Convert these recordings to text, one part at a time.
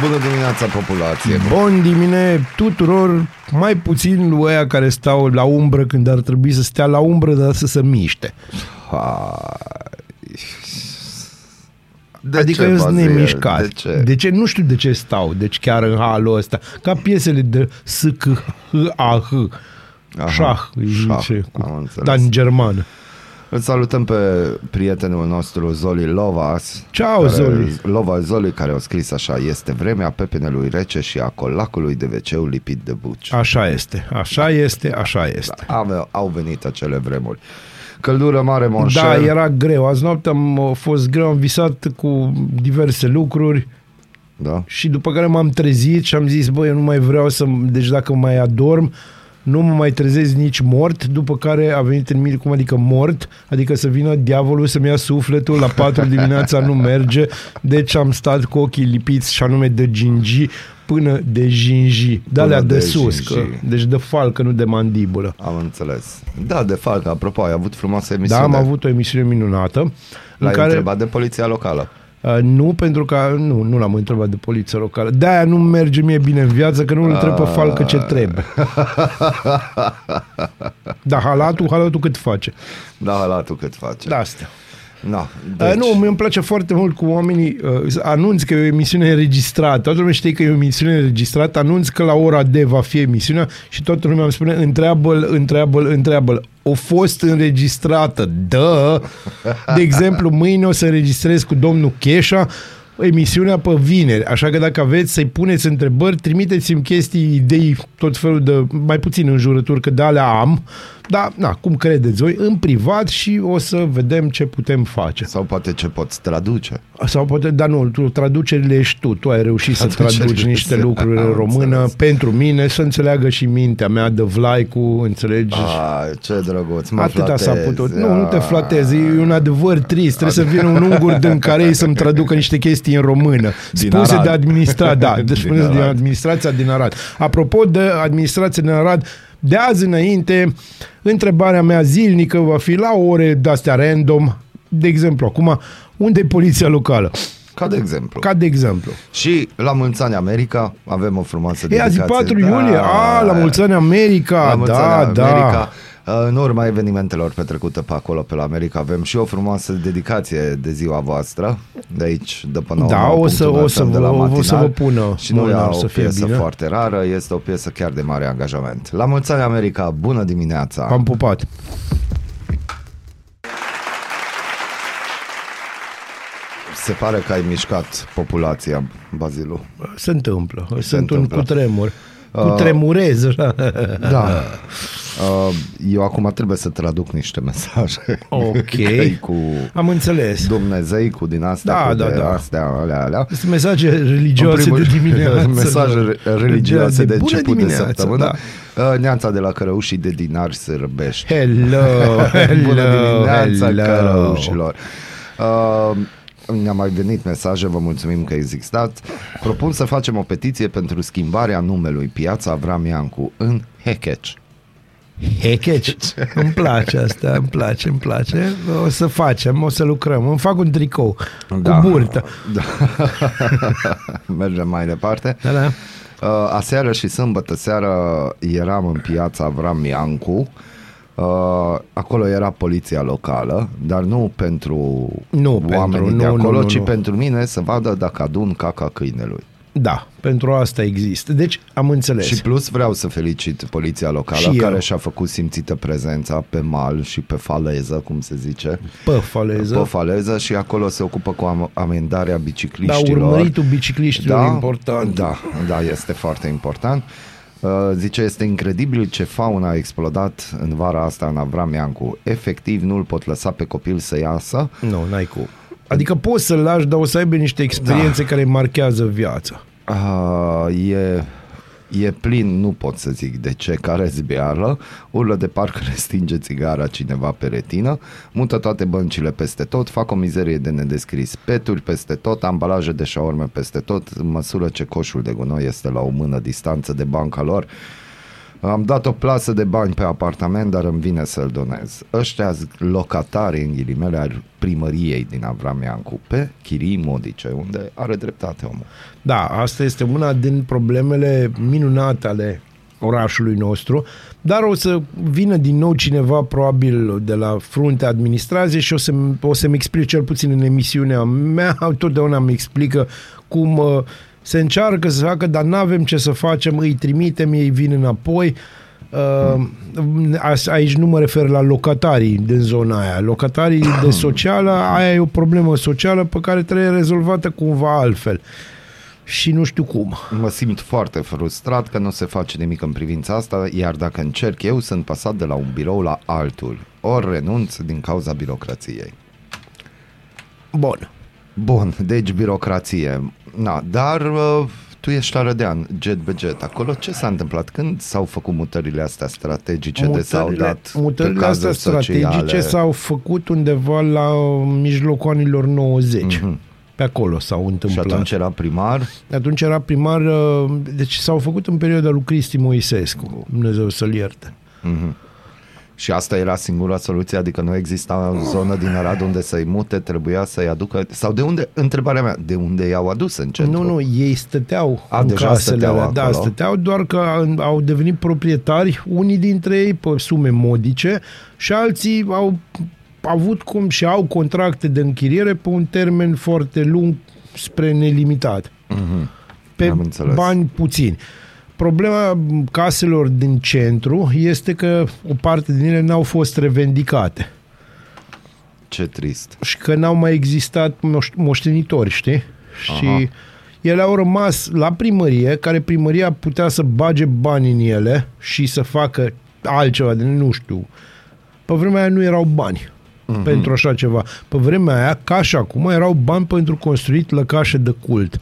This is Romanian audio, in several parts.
Bună dimineața, populație! Bun dimine tuturor, mai puțin lui ăia care stau la umbră când ar trebui să stea la umbră, dar să se miște. De adică ce, eu sunt Bazil? nemișcat. De ce? de ce? Nu știu de ce stau, deci chiar în halul ăsta. Ca piesele de S, C, H, A, H. Aha, Șah, îi șah, zice, am înțeles. dar în germană. Îl salutăm pe prietenul nostru Zoli Lovas. Ceau, care, Zoli. Lova Zoli, care a scris așa, este vremea pepenelui rece și a colacului de wc lipit de buci. Așa este, așa este, așa este. Au, au venit acele vremuri. Căldură mare, monșer. Da, era greu. Azi noapte am a fost greu, am visat cu diverse lucruri Da? și după care m-am trezit și am zis, băi, eu nu mai vreau să... Deci dacă mai adorm, nu mă mai trezesc nici mort, după care a venit în mine, cum adică mort, adică să vină diavolul să-mi ia sufletul, la 4 dimineața nu merge, deci am stat cu ochii lipiți și anume de gingi până de gingi, de alea de, de sus, că, gingi. deci de falcă, nu de mandibulă. Am înțeles. Da, de fapt, apropo, ai avut frumoasă Da, emisiune. am avut o emisiune minunată. în L-ai care, întrebat de poliția locală. Uh, nu, pentru că nu, nu l-am întrebat de poliția locală. De-aia nu merge mie bine în viață, că nu îl întreb pe falcă ce trebuie. da, halatul, halatul cât face. Da, la tu cât face. Da, astea. No, Deci... Nu, mi îmi place foarte mult cu oamenii uh, anunț că e o emisiune înregistrată. Toată lumea știe că e o emisiune înregistrată, anunț că la ora D va fi emisiunea și toată lumea îmi spune întreabă-l, întreabă-l, întreabă-l. O fost înregistrată, dă. De exemplu, mâine o să înregistrez cu domnul Cheșa emisiunea pe vineri, așa că dacă aveți să-i puneți întrebări, trimiteți-mi chestii, idei, tot felul de, mai puțin în jurături, că de alea am, dar, na, cum credeți voi, în privat și o să vedem ce putem face. Sau poate ce poți traduce. Sau poate, dar nu, tu, traducerile ești tu. Tu ai reușit să Traducerile traduci niște se- lucruri am în română înțeles. pentru mine, să înțeleagă și mintea mea de vlaicu, înțelegi? Ah, ce drăguț, mă Atâta s-a flatezi. putut. Nu, nu te Ah. flatezi, e un adevăr trist. Trebuie să vină un ungur din care să-mi traducă niște chestii în română. Din Spuse Arad. de administrat, da, Din deci spuneți din Arad. administrația din Arad. Apropo de administrația din Arad, de azi înainte, întrebarea mea zilnică va fi la ore de-astea random, de exemplu, acum, unde e poliția locală? Ca de exemplu. Ca de exemplu. Și la mulți ani America avem o frumoasă E azi dedicație. 4 iulie, a, la mulți ani America, La mulți da, ani da. America. În urma evenimentelor petrecute pe acolo, pe la America, avem și o frumoasă dedicație de ziua voastră, de aici, de până Da, o să- o să de vă- la o să matinal. vă pună Și nu e Molnar o să fie piesă bine. foarte rară, este o piesă chiar de mare angajament. La mulți ani America, bună dimineața! Am pupat. Se pare că ai mișcat populația, Bazilu. Se întâmplă. Se Sunt întâmplă. un cutremur. Cutremurez. așa. Da. Uh, Eu acum trebuie să traduc niște mesaje. Ok. Că-i cu Am înțeles. Dumnezei, cu din astea, Da, cu da, de da. astea, alea, alea. Sunt mesaje religioase În primul de rând, dimineață. Mesaje da. religioase de, bună început de dimineață, săptămână. Da. Uh, Neața de la Cărăuși de Dinar Sârbești. Hello, hello, Bună dimineața, hello. cărăușilor! Uh, ne-a mai venit mesaje, vă mulțumim că existați. Propun să facem o petiție pentru schimbarea numelui Piața Avram Iancu în Hecheci. Hecheci. Îmi place asta, îmi place, îmi place. O să facem, o să lucrăm. Îmi fac un tricou Da. cu burtă. Da. Mergem mai departe. Da, da. Uh, aseară și sâmbătă seară eram în piața Avram Iancu. Uh, acolo era poliția locală, dar nu pentru Nu oamenii pentru- de nu, nu, acolo, nu, ci nu. pentru mine să vadă dacă adun caca câinelui. Da, pentru asta există. Deci am înțeles. Și plus vreau să felicit poliția locală Și eu. care și-a făcut simțită prezența pe mal și pe faleză, cum se zice. Pe faleză. Pe faleză și acolo se ocupă cu am- amendarea Da, bicicliștilor. urmăritul bicicliștilor da, important. Da, da, este foarte important. Uh, zice, este incredibil ce fauna a explodat în vara asta în Avram Iancu. Efectiv, nu-l pot lăsa pe copil să iasă. Nu, n-ai cu. Adică poți să-l lași, dar o să aibă niște experiențe da. care îi marchează viața. Uh, e E plin, nu pot să zic de ce, care zbiară, urlă de parcă le stinge țigara cineva pe retină, mută toate băncile peste tot, fac o mizerie de nedescris, peturi peste tot, ambalaje de șaorme peste tot, în măsură ce coșul de gunoi este la o mână distanță de banca lor, am dat o plasă de bani pe apartament, dar îmi vine să-l donez. Ăștia locatari, în ghilimele, al primăriei din Avram Iancu, pe chirii modice, unde are dreptate omul. Da, asta este una din problemele minunate ale orașului nostru, dar o să vină din nou cineva probabil de la fruntea administrației și o, să, o să-mi explice cel puțin în emisiunea mea, totdeauna îmi explică cum uh, se încearcă să facă, dar nu avem ce să facem, îi trimitem, ei vin înapoi. Uh, aici nu mă refer la locatarii din zona aia. Locatarii de socială, aia e o problemă socială pe care trebuie rezolvată cumva altfel. Și nu știu cum. Mă simt foarte frustrat că nu se face nimic în privința asta, iar dacă încerc eu, sunt pasat de la un birou la altul. Ori renunț din cauza birocrației. Bun. Bun, deci birocrație. Na, dar uh, tu ești la Rădean, jet be jet. Acolo ce s-a întâmplat? Când s-au făcut mutările astea strategice Mutările, de s-au dat mutările astea strategice sociale? s-au făcut undeva la mijlocul anilor 90. Mm-hmm. Pe acolo s-au întâmplat. Și atunci era primar? Atunci era primar, uh, deci s-au făcut în perioada lui Cristi Moisescu, Dumnezeu să-l ierte. Mm-hmm. Și asta era singura soluție, adică nu exista o zonă din Arad unde să-i mute, trebuia să-i aducă, sau de unde, întrebarea mea, de unde i-au adus în centru? Nu, nu, ei stăteau A, în deja casele stăteau alea. Da, acolo. stăteau, doar că au devenit proprietari, unii dintre ei pe sume modice și alții au avut cum și au contracte de închiriere pe un termen foarte lung spre nelimitat. Mhm. Pe Am înțeles. bani puțini. Problema caselor din centru este că o parte din ele n-au fost revendicate Ce trist. și că n-au mai existat moș- moștenitori, știi? Aha. Și ele au rămas la primărie, care primăria putea să bage bani în ele și să facă altceva, de nu știu. Pe vremea aia nu erau bani Mhm. mm-hmm. pentru așa ceva. Pe vremea aia, ca și acum, erau bani pentru construit lăcașe de cult.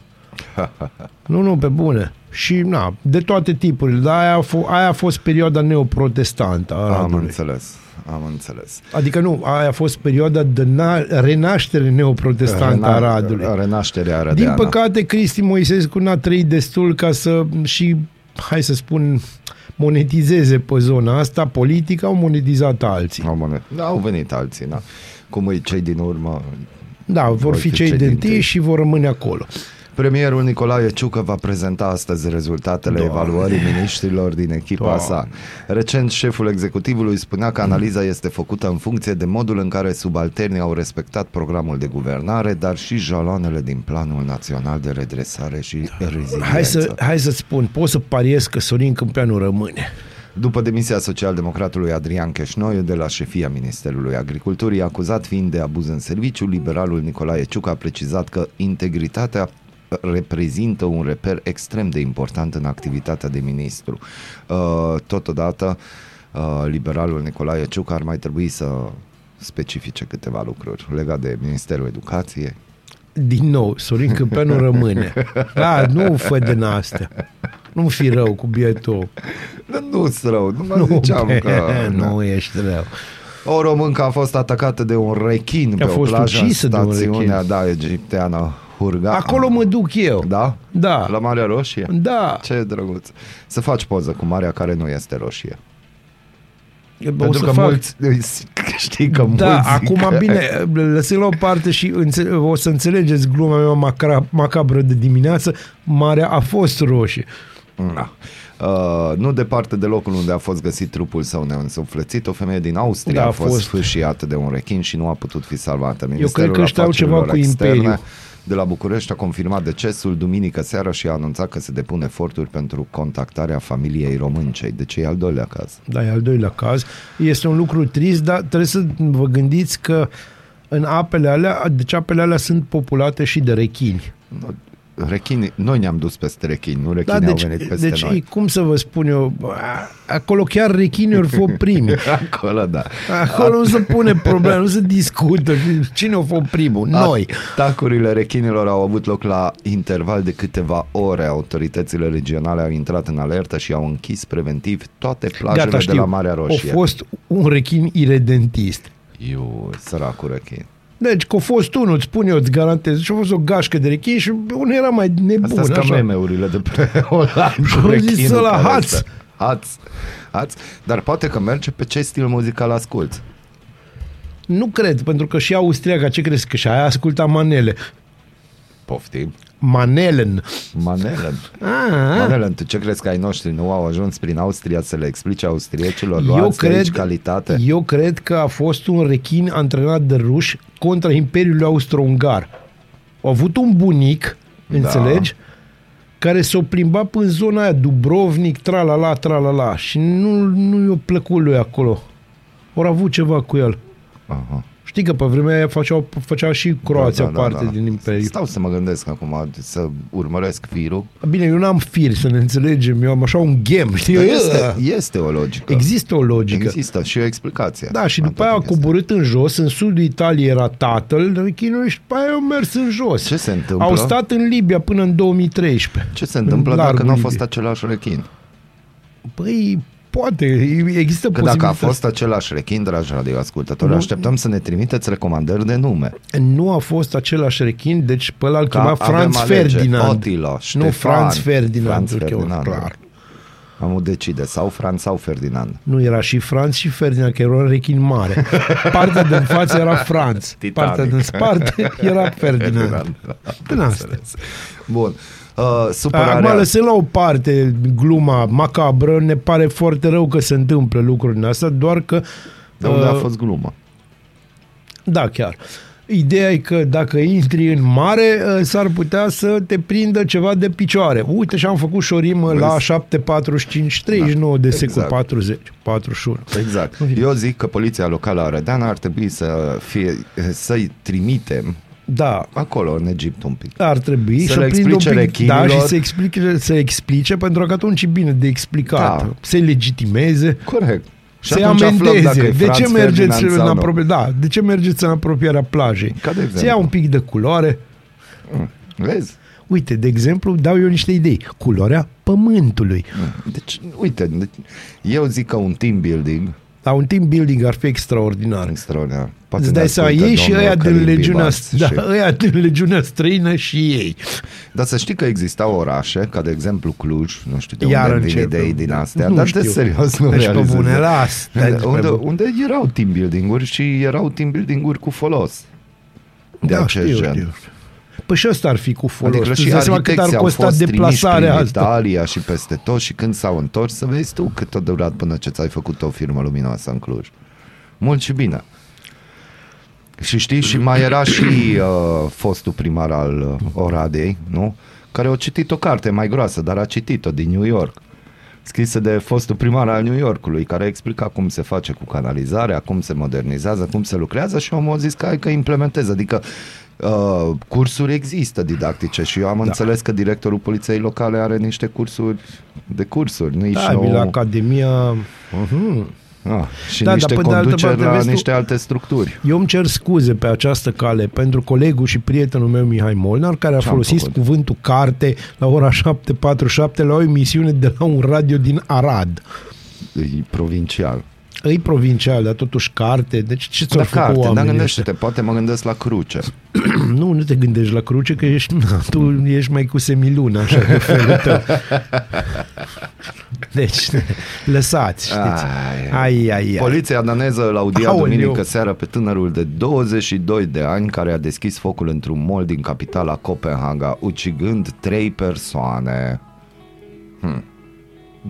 nu, nu, pe bune. Și, na, de toate tipurile. Dar aia a, f- aia a fost perioada neoprotestantă a Am Aradului. înțeles, am înțeles. Adică nu, aia a fost perioada de na- renaștere neoprotestantă a Aradului. Renașterea Din Arădeană. păcate, Cristi Moisescu n-a trăit destul ca să și, hai să spun, monetizeze pe zona asta. Politic au monetizat alții. Au, monet. da, au venit alții, da. Cum îi cei din urmă. Da, vor Vor fi fi cei cei de din întâi tâi. și vor rămâne acolo. Premierul Nicolae Ciucă va prezenta astăzi rezultatele Doamne. evaluării miniștrilor din echipa Doamne. sa. Recent, șeful executivului spunea că analiza este făcută în funcție de modul în care subalternii au respectat programul de guvernare, dar și jaloanele din Planul Național de Redresare și Reziliență. Hai, să, hai să spun, pot să pariez că Sorin Câmpeanu rămâne. După demisia socialdemocratului Adrian Cheșnoiu de la șefia Ministerului Agriculturii, acuzat fiind de abuz în serviciu, liberalul Nicolae Ciucă a precizat că integritatea reprezintă un reper extrem de important în activitatea de ministru. Uh, Totodată, uh, liberalul Nicolae Ciucă ar mai trebui să specifice câteva lucruri legat de Ministerul Educației. Din nou, Sorin Câmpeanu rămâne. Da, nu fă din astea. Nu fi rău cu bietul. Dar nu sunt rău, nu mă ziceam bă, că... nu ești rău. O româncă a fost atacată de un rechin pe A o fost plajă în ucisă de un stațiunea rechin. da, egipteană Hurga. Acolo mă duc eu. Da? Da. La Marea Roșie? Da. Ce drăguț. Să faci poză cu Marea care nu este roșie. O Pentru să că fac. mulți, știi că Da, mulți zic acum că- bine, lăsând la o parte și înțe- o să înțelegeți gluma mea macra, macabră de dimineață, marea a fost roșie. Da. Uh, nu departe de locul unde a fost găsit trupul său neînsuflețit, o femeie din Austria Da, a a fost, fost. fâșiată de un rechin și nu a putut fi salvată. cred Ministerul că ăștia au ceva Afacerilor cu Externe Imperiu. De la București a confirmat decesul duminică seara și a anunțat că se depun eforturi pentru contactarea familiei româncei. Deci e al doilea caz. Da, e al doilea caz. Este un lucru trist, dar trebuie să vă gândiți că în apele alea, deci apele alea sunt populate și de rechini. Rechinii, noi ne-am dus peste rechini, nu rechinii Da, au deci, venit peste deci noi. cum să vă spun eu, a- acolo chiar rechinii ori fost primi. Acolo, da. Acolo nu se pune problema, nu se discută. Cine a fost primul? Noi. Atacurile rechinilor au avut loc la interval de câteva ore. Autoritățile regionale au intrat în alertă și au închis preventiv toate plajele Gata, de știu. la Marea Roșie. A fost un rechin iredentist. Iu, săracul rechin. Deci că a fost unul, îți spun eu, îți garantez. Și a fost o gașcă de rechin și unul era mai nebun. Asta sunt ca așa. meme-urile de pe online. Și cu au zis rechinul ăla, care "Haț!" stă. Haț. Haț. Dar poate că merge pe ce stil muzical asculti. Nu cred, pentru că și austriaca, ce crezi? Că și aia asculta manele. Poftim. Manelen. Manelen. Ah, Manelen, tu ce crezi că ai noștri nu au ajuns prin Austria să le explice austriecilor eu luați de aici cred, calitate? eu cred că a fost un rechin antrenat de ruși contra Imperiului Austro-Ungar. Au avut un bunic, Da. înțelegi? care s-o plimba până zona aia, Dubrovnik, tralala, tralala, și nu, nu i-a plăcut lui acolo. Ori avut ceva cu el. Aha. Știi că pe vremea aia făceau, făcea și Croația Da, da, parte da, da. din Imperiu. Stau să mă gândesc acum, să urmăresc firul. Bine, eu n-am fir, să ne înțelegem, eu am așa un ghem, știi? Dar Este, este o logică. Există o logică. Există și o explicație. Da, și la după aia a toată chestia. coborât în jos, în sudul Italiei era tatăl rechinului și după aia au mers în jos. Ce se întâmplă? Au stat în Libia până în 2013. Ce se întâmplă în dacă largul nu a Libiei. fost același rechin? Păi, poate, există Că dacă a posibilitatea. fost același rechin, dragi radioascultători, Nu. așteptăm să ne trimiteți recomandări de nume. Nu a fost același rechin, deci pe ăla îl Ca chema avem Franz alege. Ferdinand. Attila, nu, Ștefan, Franz Ferdinand. Franz îl chema, Ferdinand. clar. Am decide, sau Franz sau Ferdinand. Nu era și Franz și Ferdinand, că era un rechin mare. Partea din față era Franz. Titanic. Partea din spate era Ferdinand. Din asta. Bun. Uh, Acum supărarea... lăsând la o parte gluma macabră, ne pare foarte rău că se întâmplă lucrurile astea, doar că... De unde a uh, fost glumă? Da, chiar. Ideea e că dacă intri în mare, uh, s-ar putea să te prindă ceva de picioare. Uite și am făcut șorimă Vezi? la 7.45, 39 de secund, exact. 40, 41. Exact. Eu zic că poliția locală a Rădeana ar trebui să fie, să-i trimitem Da, acolo, în Egipt un pic. ar trebui Să să, le prindă un explice pic, da, rechinilor. și să explice, să explice, pentru că atunci e bine de explicat. Da. Să-i legitimeze. Corect. Și să-i atunci aflăm dacă amendeze. e De Franz ce mergeți Ferdinand în sau nu. apropie, da, de ce mergeți în apropierea plajei? Ca de Să exemplu. ia un pic de culoare. Vezi? Uite, de exemplu, dau eu niște idei. Culoarea pământului. Deci, uite, deci, eu zic că un team building La un team building ar fi extraordinar. extraordinar. Poate Îți ne dai seama, ascultă ei și domnul ăia din Călin legiunea, Bibaț da, și- ăia din legiunea străină și ei. Dar să știi că existau orașe, ca de exemplu Cluj, nu știu de Iar unde vin începem. idei din astea, Nu dar știu. de serios nu Deci pe realizez. bune, las. Dai unde, pe unde, bune. unde erau team building-uri și erau team building-uri cu folos. De Da, acest știu, gen. știu. Păi și ăsta ar fi cu folos. Adică Tu și îți dai seama cât ar arhitecții au costa fost trimiși deplasarea prin asta. Italia și peste tot și când s-au întors să vezi tu cât a durat până ce ți-ai făcut o firmă luminoasă în Cluj. Mult și bine. Și știi, și mai era și uh, fostul primar al uh, Oradei, nu? Care a citit o carte mai groasă, dar a citit-o din New York scrisă de fostul primar al New Yorkului, care explica cum se face cu canalizarea, cum se modernizează, cum se lucrează și omul a zis că hai că implementeze. Adică uh, cursuri există didactice și eu am da. înțeles că directorul poliției locale are niște cursuri de cursuri, nici Da, nu... la Academia... Uh-huh. Ah, și Da, da, niște dar pe de altă conduceri parte, la vezi tu- niște alte structuri. Eu îmi cer scuze pe această cale pentru colegul și prietenul meu Mihai Molnar, care a Ce-am folosit făcut? cuvântul carte la ora 7.47 la o emisiune de la un radio din Arad. E provincial. Îi provincial, dar totuși carte. Deci ce ți-au Da, făcut carte, dar oamenii gândește-te, poate mă gândesc la cruce. ăștia? Nu, nu te gândești la cruce, că ești, na, tu ești mai cu semiluna, așa, de felul tău. Deci, lăsați, știți. Ai, Ai, ai, ai. Poliția daneză îl audia Aoleu. duminică seara pe tânărul de 22 de ani care a deschis focul într-un mall din capitala Copenhaga, ucigând trei persoane. Hmm.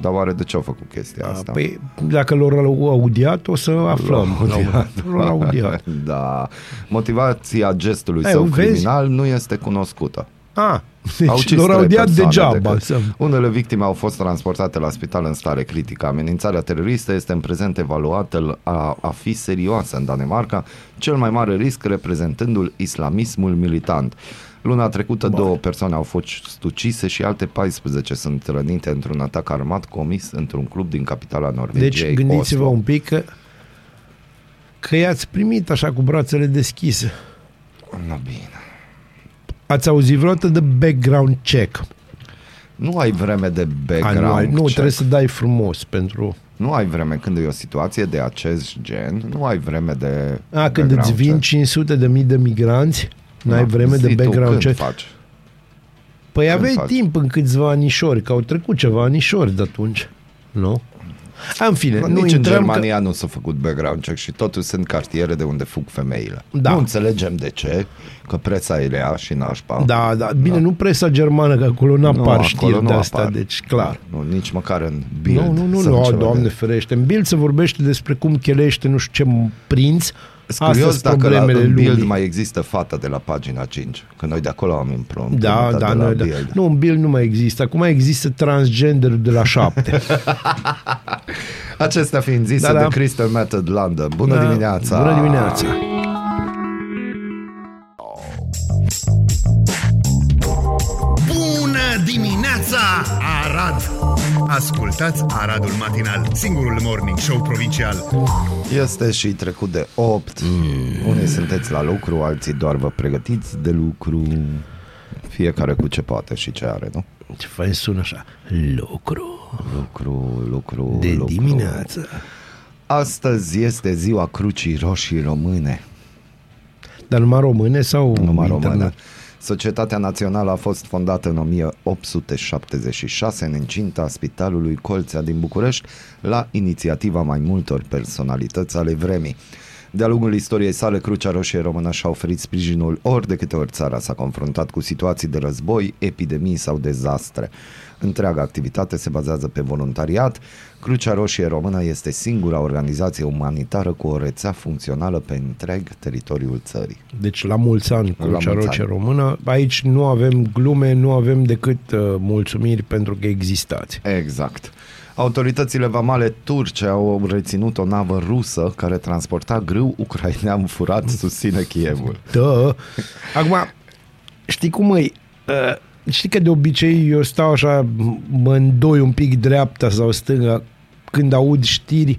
Dar oare de ce au făcut chestia asta? Păi, dacă l-au audiat, o să aflăm. L-au audiat. Da. Motivația gestului Ei, său vezi? criminal nu este cunoscută. Ah, Deci ucis lor au trei dat persoane degeaba. decât. Să- Unele victime au fost transportate la spital în stare critică. Amenințarea teroristă este în prezent evaluată a, a fi serioasă în Danemarca, cel mai mare risc reprezentându-l islamismul militant. Luna trecută două persoane au fost ucise și alte 14 sunt rănite într-un atac armat comis într-un club din capitala Norvegiei, Deci gândiți-vă Oslo. un pic că, că i-ați primit așa cu brațele deschise. Na bine. Ați auzit vreodată de background check? Nu ai vreme de A, background nu, ai, nu check. trebuie să dai frumos pentru... Nu ai vreme când e o situație de acest gen, nu ai vreme de A, când background îți vin check. 500 de mii de migranți, n-ai Da, vreme de zi tu, background când check. faci? Păi când aveai faci? timp în câțiva anișori, că au trecut ceva anișori de atunci. Nu? A, În fine, Bă, nu Nici în intrăm Germania nu s-a făcut background check și totuși sunt cartiere de unde fug femeile. Da. Nu înțelegem de ce, că preța e rea și nașpa. Că... Da, da, bine, nu presa germană, că acolo Nu, n-apar acolo știri nu de astea, apar. deci clar. Nu, nici măcar în Bild. Nu, nu, nu, sunt nu, ceva doamne de- ferește. În Bild se vorbește despre cum chelește nu știu ce prinț. Sunt Astea curios sunt dacă la, problemele în Bild lumii. mai există fata de la pagina 5, că noi de acolo am împrumutat Da, da, de la noi, da. Bild. Nu, în Bild nu mai există. Acum există transgenderul de la șapte. Acestea fiind zise Da, da. de Crystal Method London. Bună Da. dimineața! Bună dimineața! Ascultați Aradul Matinal, singurul morning show provincial. Este și trecut de 8 mm. Unii sunteți la lucru, alții doar vă pregătiți de lucru Fiecare cu ce poate și ce are, nu? Ce fain sună așa? Lucru Lucru, lucru, de lucru. dimineață. Astăzi este ziua Crucii Roșii Române Dar numai române sau Numai internet? Română Societatea Națională a fost fondată în 1876 în incinta Spitalului Colțea din București la inițiativa mai multor personalități ale vremii. De-a lungul istoriei sale, Crucea Roșie Română și-a oferit sprijinul ori de câte ori țara s-a confruntat cu situații de război, epidemii sau dezastre. Întreaga activitate se bazează pe voluntariat. Crucea Roșie Română este singura organizație umanitară cu o rețea funcțională pe întreg teritoriul țării. Deci la mulți ani cu La Cea mulți Roce ani. Română. Aici nu avem glume, nu avem decât uh, mulțumiri pentru că existați. Exact. Autoritățile vamale turce au reținut o navă rusă care transporta grâu ucrainean furat, susține Kievul. Da. Acum, știi cum e? Uh, știi că de obicei eu stau așa, m- mă îndoi un pic dreapta sau stânga când aud știri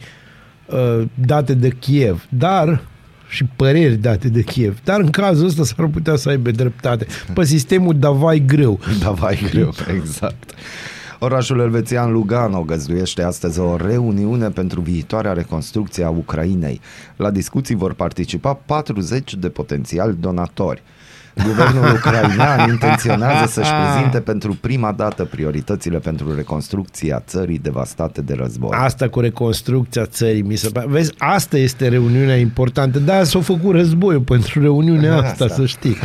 uh, date de Kiev, dar și păreri date de Kiev. Dar în cazul ăsta s-ar putea să aibă dreptate. Pe sistemul davai greu. Da, vai greu, exact. Orașul elvețian Lugano găzduiește astăzi o reuniune pentru viitoarea reconstrucție a Ucrainei. La discuții vor participa 40 de potențiali donatori. Guvernul ucrainean intenționează să-și prezinte pentru prima dată prioritățile pentru reconstrucția țării devastate de război. Asta cu reconstrucția țării, mi se pare. Vezi, asta este reuniunea importantă. Da, s-a făcut războiul pentru reuniunea asta, Asta. să știi.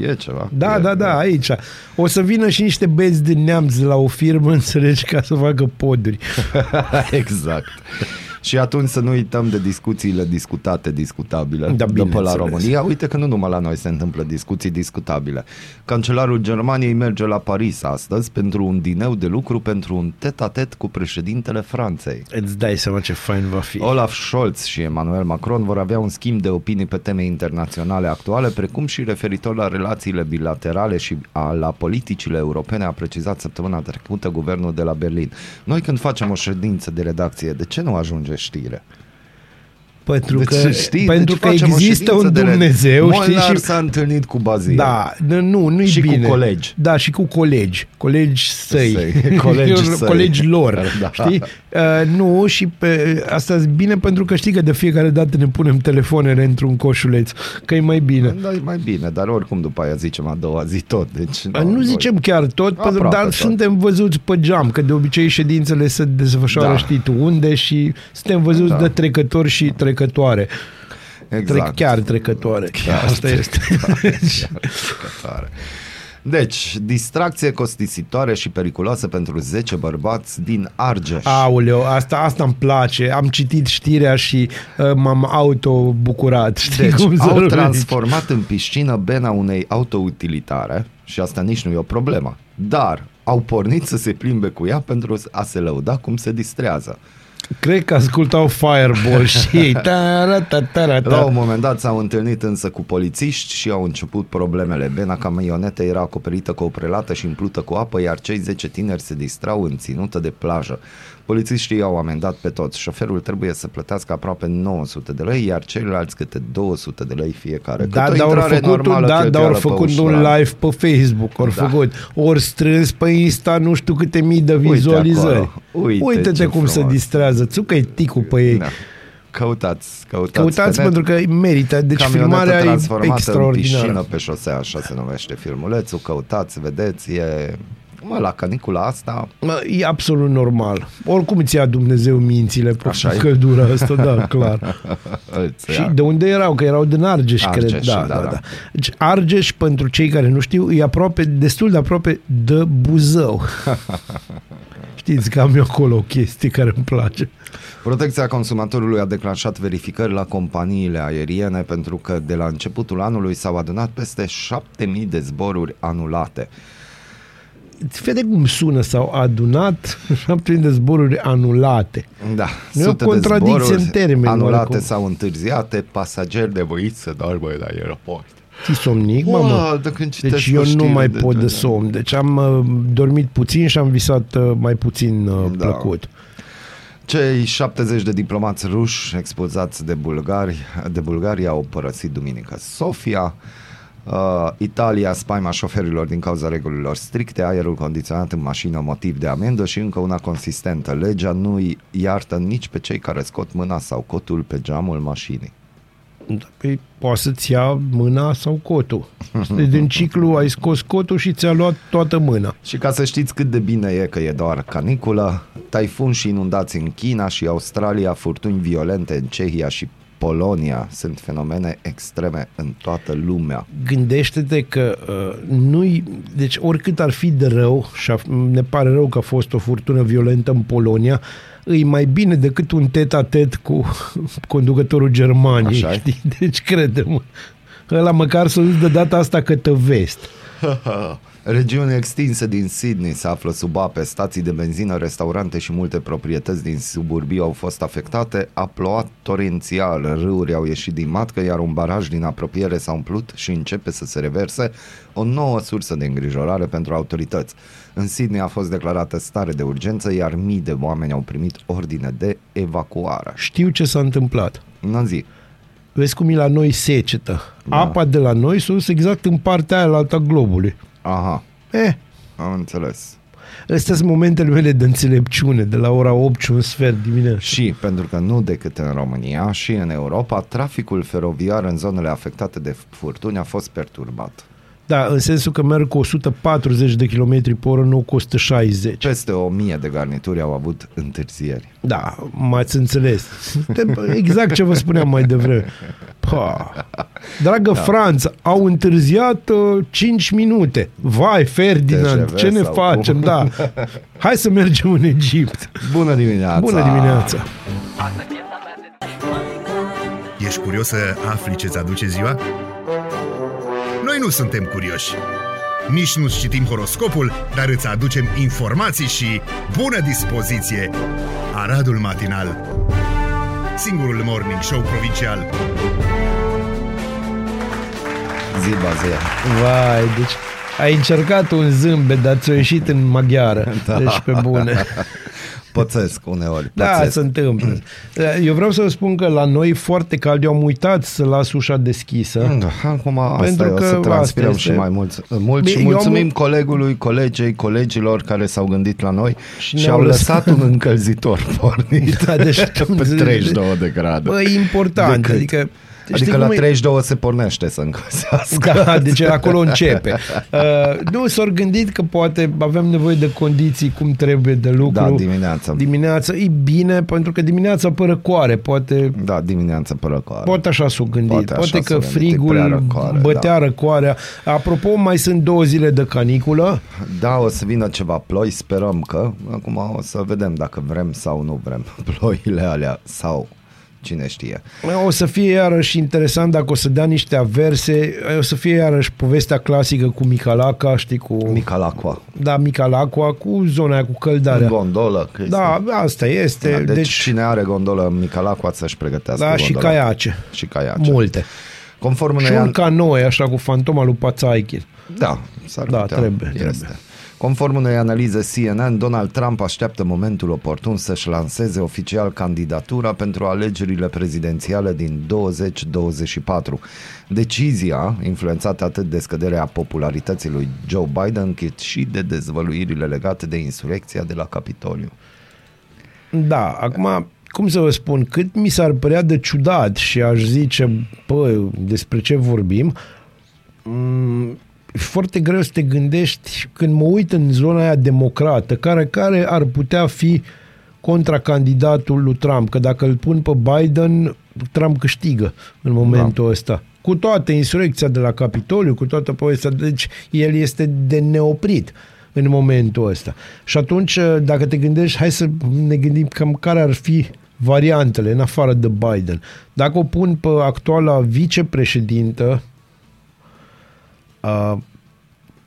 e ceva. Da, e, da, da, aici. O să vină și niște băieți din neamț la o firmă, înțelegi, ca să facă poduri. exact. Și atunci să nu uităm de discuțiile discutate, discutabile Da, de pe la bineînțeles. România. Uite că nu numai la noi se întâmplă discuții discutabile. Cancelarul Germaniei merge la Paris astăzi pentru un dineu de lucru pentru un tet-a-tet cu președintele Franței. Îți dai seama ce fain va fi. Olaf Scholz și Emmanuel Macron vor avea un schimb de opinii pe teme internaționale actuale, precum și referitor la relațiile bilaterale și a, la politicile europene, a precizat săptămâna trecută guvernul de la Berlin. Noi când facem o ședință de redacție, de ce nu ajunge știre? Pentru Deci, că, știi, pentru deci că facem o există ședință un de red- Dumnezeu, știi, Molnar și s-a întâlnit cu Bazil. Da, nu, nu, nu-i Și cu bine. colegi. Da, și cu colegi. Colegi săi. Săi. Colegi săi. colegi lor. Da. Știi? Uh, nu, și pe, asta e bine pentru că știi că de fiecare dată ne punem telefoanele într-un coșuleț. Că e mai bine. Da, e mai bine, dar oricum după aia zicem a doua zi tot. Deci, Da, nu zicem chiar tot, pentru, Aproape dar tot. suntem văzuți pe geam, că de obicei ședințele se desfășoară Da. știi tu unde și suntem văzuți Da. de trecători și trecătoare. exact. Trec, chiar trecătoare. Chiar Asta este. Chiar trecătoare. Deci, distracție costisitoare și periculoasă pentru 10 bărbați din Argeș. Aoleu, asta, asta îmi place. Am citit știrea și uh, m-am auto-bucurat. Știi Deci, cum să au zici? transformat în piscină bena unei autoutilitare și asta nici nu e o problemă. Dar au pornit să se plimbe cu ea pentru a se lăuda cum se distrează. Cred că ascultau Fireball și ei. Ta-ra, ta-ta-ra, La un ta. moment dat s-au întâlnit însă cu polițiști și au început problemele. Bena camionetă era acoperită cu o prelată și umplută cu apă, iar cei 10 tineri se distrau în ținută de plajă. Polițiștii au amendat pe toți. Șoferul trebuie să plătească aproape 900 de lei, iar ceilalți câte 200 de lei fiecare. Da, Cât o dar au intrare făcut, un, normală da, dar au cheltuială pe făcut un ușurare. live pe Facebook, au Da. făcut, ori strâns pe Insta nu știu câte mii de vizualizări. acolo. Uite Uite-te ce cum se frumos. distrează, țucă-i ticul pe ei. Da. Căutați, căutați, Căutați pe net. pentru că merită. Deci Camionetă filmarea e transformată în extraordinară. piscină pe șosea, așa se numește filmulețul, căutați, vedeți, e... Mă, la canicula asta, Mă, E absolut normal. Oricum îți ia Dumnezeu mințile pe Așa e? căldura asta, da, clar. îți Și ia. de unde erau? Că erau din Argeș, Argeș, cred. Da, da, da, da. da. Deci Argeș, pentru cei care nu știu, e aproape, destul de aproape de Buzău. Știți că am eu acolo o chestie care îmi place. Protecția consumatorului a declanșat verificări la companiile aeriene pentru că de la începutul anului s-au adunat peste 7000 de zboruri anulate. Îți vede cum sună, s-au adunat 7000 de zboruri anulate. Da, Nu e o sute contradicție de zboruri în termeni, anulate oricum. sau întârziate, pasageri nevoiți să doarmă la aeroport. Ții somnic, mamă? Wow, de când citesc Deci eu o nu știre mai de pot de genul. somn. Deci am uh, dormit puțin și am visat uh, mai puțin uh, Da. plăcut. Cei 70 de diplomați ruși expulzați de, bulgari, de Bulgaria au părăsit duminică Sofia. Uh, Italia, spaima șoferilor din cauza regulilor stricte, aerul condiționat în mașină motiv de amendă și încă una consistentă. Legea nu iartă nici pe cei care scot mâna sau cotul pe geamul mașinii. Da, Păi poate să-ți ia mâna sau cotul. Deci din ciclu ai scos cotul și ți-a luat toată mâna. Și ca să știți cât de bine e că e doar caniculă, taifun și inundații în China și Australia, furtuni violente în Cehia și Polonia sunt fenomene extreme în toată lumea. Gândește-te că uh, nu-i... Deci oricât ar fi de rău, și a, ne pare rău că a fost o furtună violentă în Polonia, îi mai bine decât un tet-a-tet cu conducătorul Germaniei. Așa e. știi? Deci crede-mă. Ăla măcar să de data asta către vest. Regiuni extinse din Sydney se află sub ape, stații de benzină, restaurante și multe proprietăți din suburbii au fost afectate. A plouat torențial, râuri au ieșit din matcă, iar un baraj din apropiere s-a umplut și începe să se reverse, o nouă sursă de îngrijorare pentru autorități. În Sydney a fost declarată stare de urgență, iar mii de oameni au primit ordine de evacuare. Știu ce s-a întâmplat. În zi. Vezi cum e la noi secetă. Da. Apa de la noi s-a dus exact în partea aia la alta globului. Aha, Eh, am înțeles. astea sunt momentele mele de înțelepciune, de la ora 8 și un sfert dimineața. Și pentru că nu decât în România și în Europa, traficul feroviar în zonele afectate de furtuni a fost perturbat. Da, în sensul că merg cu 140 de km pe oră, nu cu 160. Peste o mie de garnituri au avut întârzieri. Da, m-ați înțeles. Exact ce vă spuneam mai devreme. Pa. Dragă da. Franța, au întârziat uh, 5 minute. Vai, Ferdinand, TGV ce ne sau facem? cum? Da. Hai să mergem în Egipt. Bună dimineața! Bună dimineața! Ești curios să afli ce-ți aduce ziua? Noi nu suntem curioși. Nici nu citim horoscopul, dar îți aducem informații și bună dispoziție. Aradul Matinal Singurul morning show provincial Zi, bazea. Vai, deci ai încercat un zâmbet, dar ți-a ieșit în maghiară. Da. Deci pe bune. Pățesc uneori. Da, pățesc. se întâmplă. Eu vreau să vă spun că la noi foarte cald, eu am uitat să las ușa deschisă. Da, acum asta Pentru e, o să că transpirăm asta și este- mai mulți. Mult Bine, și eu am mulțumim un- colegului, colegei, colegilor care s-au gândit la noi și, Și și au ne-au lăsat un încălzitor pornit Da, deci- pe 32 de grade. Bă, e important. Decât. Adică Adică cum la e- 32 se pornește să încălzească. Da, deci acolo începe. Uh, nu s-au gândit că poate avem nevoie de condiții cum trebuie de lucru. Da, dimineața. Dimineața e bine pentru că dimineața pe răcoare, poate Da, dimineața pe răcoare. Poate așa s-o gândit. Poate Poate, așa poate s-o că gândit, e prea frigul răcoare, bătea da. răcoarea. Apropo, mai sunt două zile de caniculă. Da, o să vină ceva ploi, sperăm că. Acum o să vedem dacă vrem sau nu vrem ploile alea sau cine știe. O să fie iarăși interesant dacă o să dea niște averse. O să fie iarăși povestea clasică cu Micalaca, știi, cu... Micalacua. da, Micalacua, cu zona aia, cu căldarea. Gondolă. că este- Da, asta este. Da, deci, deci, cine are gondolă în Micalacua să-și pregătească da, și gondola. caiace. Și caiace. Multe. Conform Și unei un an... canoe, așa, cu fantoma lui Pațaichin. Da, s-ar Da, putea. trebuie, Este. trebuie. Conform unei analize CNN, Donald Trump așteaptă momentul oportun să-și lanseze oficial candidatura pentru alegerile prezidențiale din 2024. Decizia, influențată atât de scăderea popularității lui Joe Biden, cât și de dezvăluirile legate de insurecția de la Capitoliu. Da, acum, cum să vă spun, cât mi s-ar părea de ciudat și aș zice, bă, despre ce vorbim, m- e foarte greu să te gândești când mă uit în zona aia democrată, care, care ar putea fi contracandidatul lui Trump, că dacă îl pun pe Biden, Trump câștigă în momentul da. ăsta. Cu toată insurecția de la Capitoliu, cu toată povestea, deci el este de neoprit în momentul ăsta. Și atunci, dacă te gândești, hai să ne gândim cam care ar fi variantele în afară de Biden. Dacă o pun pe actuala vicepreședintă, uh,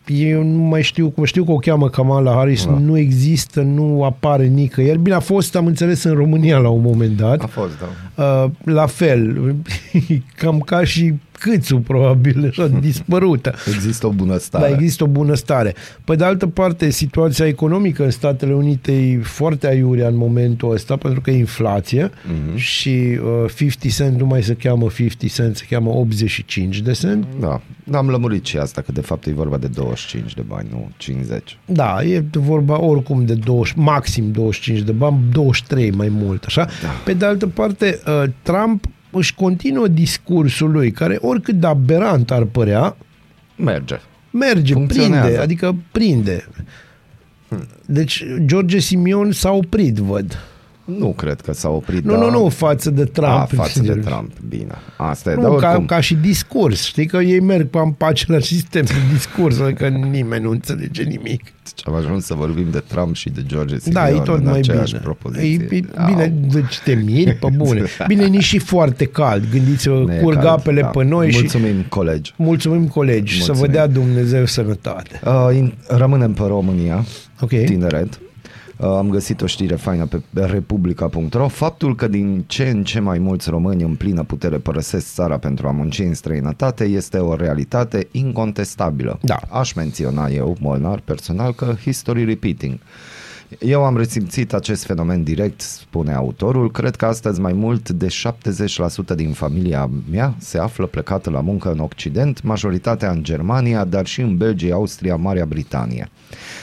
eu nu mai știu cum știu că o cheamă Kamala Harris, da. nu există, nu apare nicăieri. Bine, a fost, am înțeles, în România la un moment dat. A fost, da. Uh, la fel, cam ca și câțu, probabil, așa, dispărută. Există o bunăstare. Da, există o bunăstare. Pe de altă parte, situația economică în Statele Unite e foarte aiurea în momentul ăsta, pentru că e inflație Mhm. mm-hmm. și uh, 50 cent nu mai se cheamă 50 cent, se cheamă 85 de cent. Da, da, am lămurit și asta, că de fapt e vorba de 25 de bani, nu 50. Da, e vorba oricum de 20, maxim 25 de bani, 23 mai mult, așa. Da. Pe de altă parte, uh, Trump își continuă discursul lui, care oricât de aberant ar părea, Merge. merge, Funcționează. prinde, adică prinde. Deci George Simion s-a oprit, văd. Nu cred că s-a oprit. Nu, da. nu, nu, față de Trump. A, față de Trump, bine. Asta e, dar Nu, ca, oricum, ca și discurs. Știi că ei merg pe pe același sistem de discurs, adică nimeni nu înțelege nimic. am ajuns să vorbim de Trump și de George Simion Da, e tot în mai aceeași bine. propoziție. E, e, Au. bine, deci te miri, pe bune. Bine, nici și foarte cald. Gândiți-vă, Ne e curg cald, apele da. pe noi și Mulțumim, colegi. mulțumim colegi. Să vă Mulțumim. dea Dumnezeu sănătate. Uh, in, rămânem pe România, Ok. tineret. Uh, am găsit o știre faină pe republica.ro Faptul că din ce în ce mai mulți români în plină putere părăsesc țara pentru a munci în străinătate este o realitate incontestabilă. Da. Aș menționa eu, Molnar, personal, că history repeating. Eu am resimțit acest fenomen direct, spune autorul. Cred că astăzi mai mult de 70% din familia mea se află plecată la muncă în Occident, majoritatea în Germania, dar și în Belgia, Austria, Marea Britanie.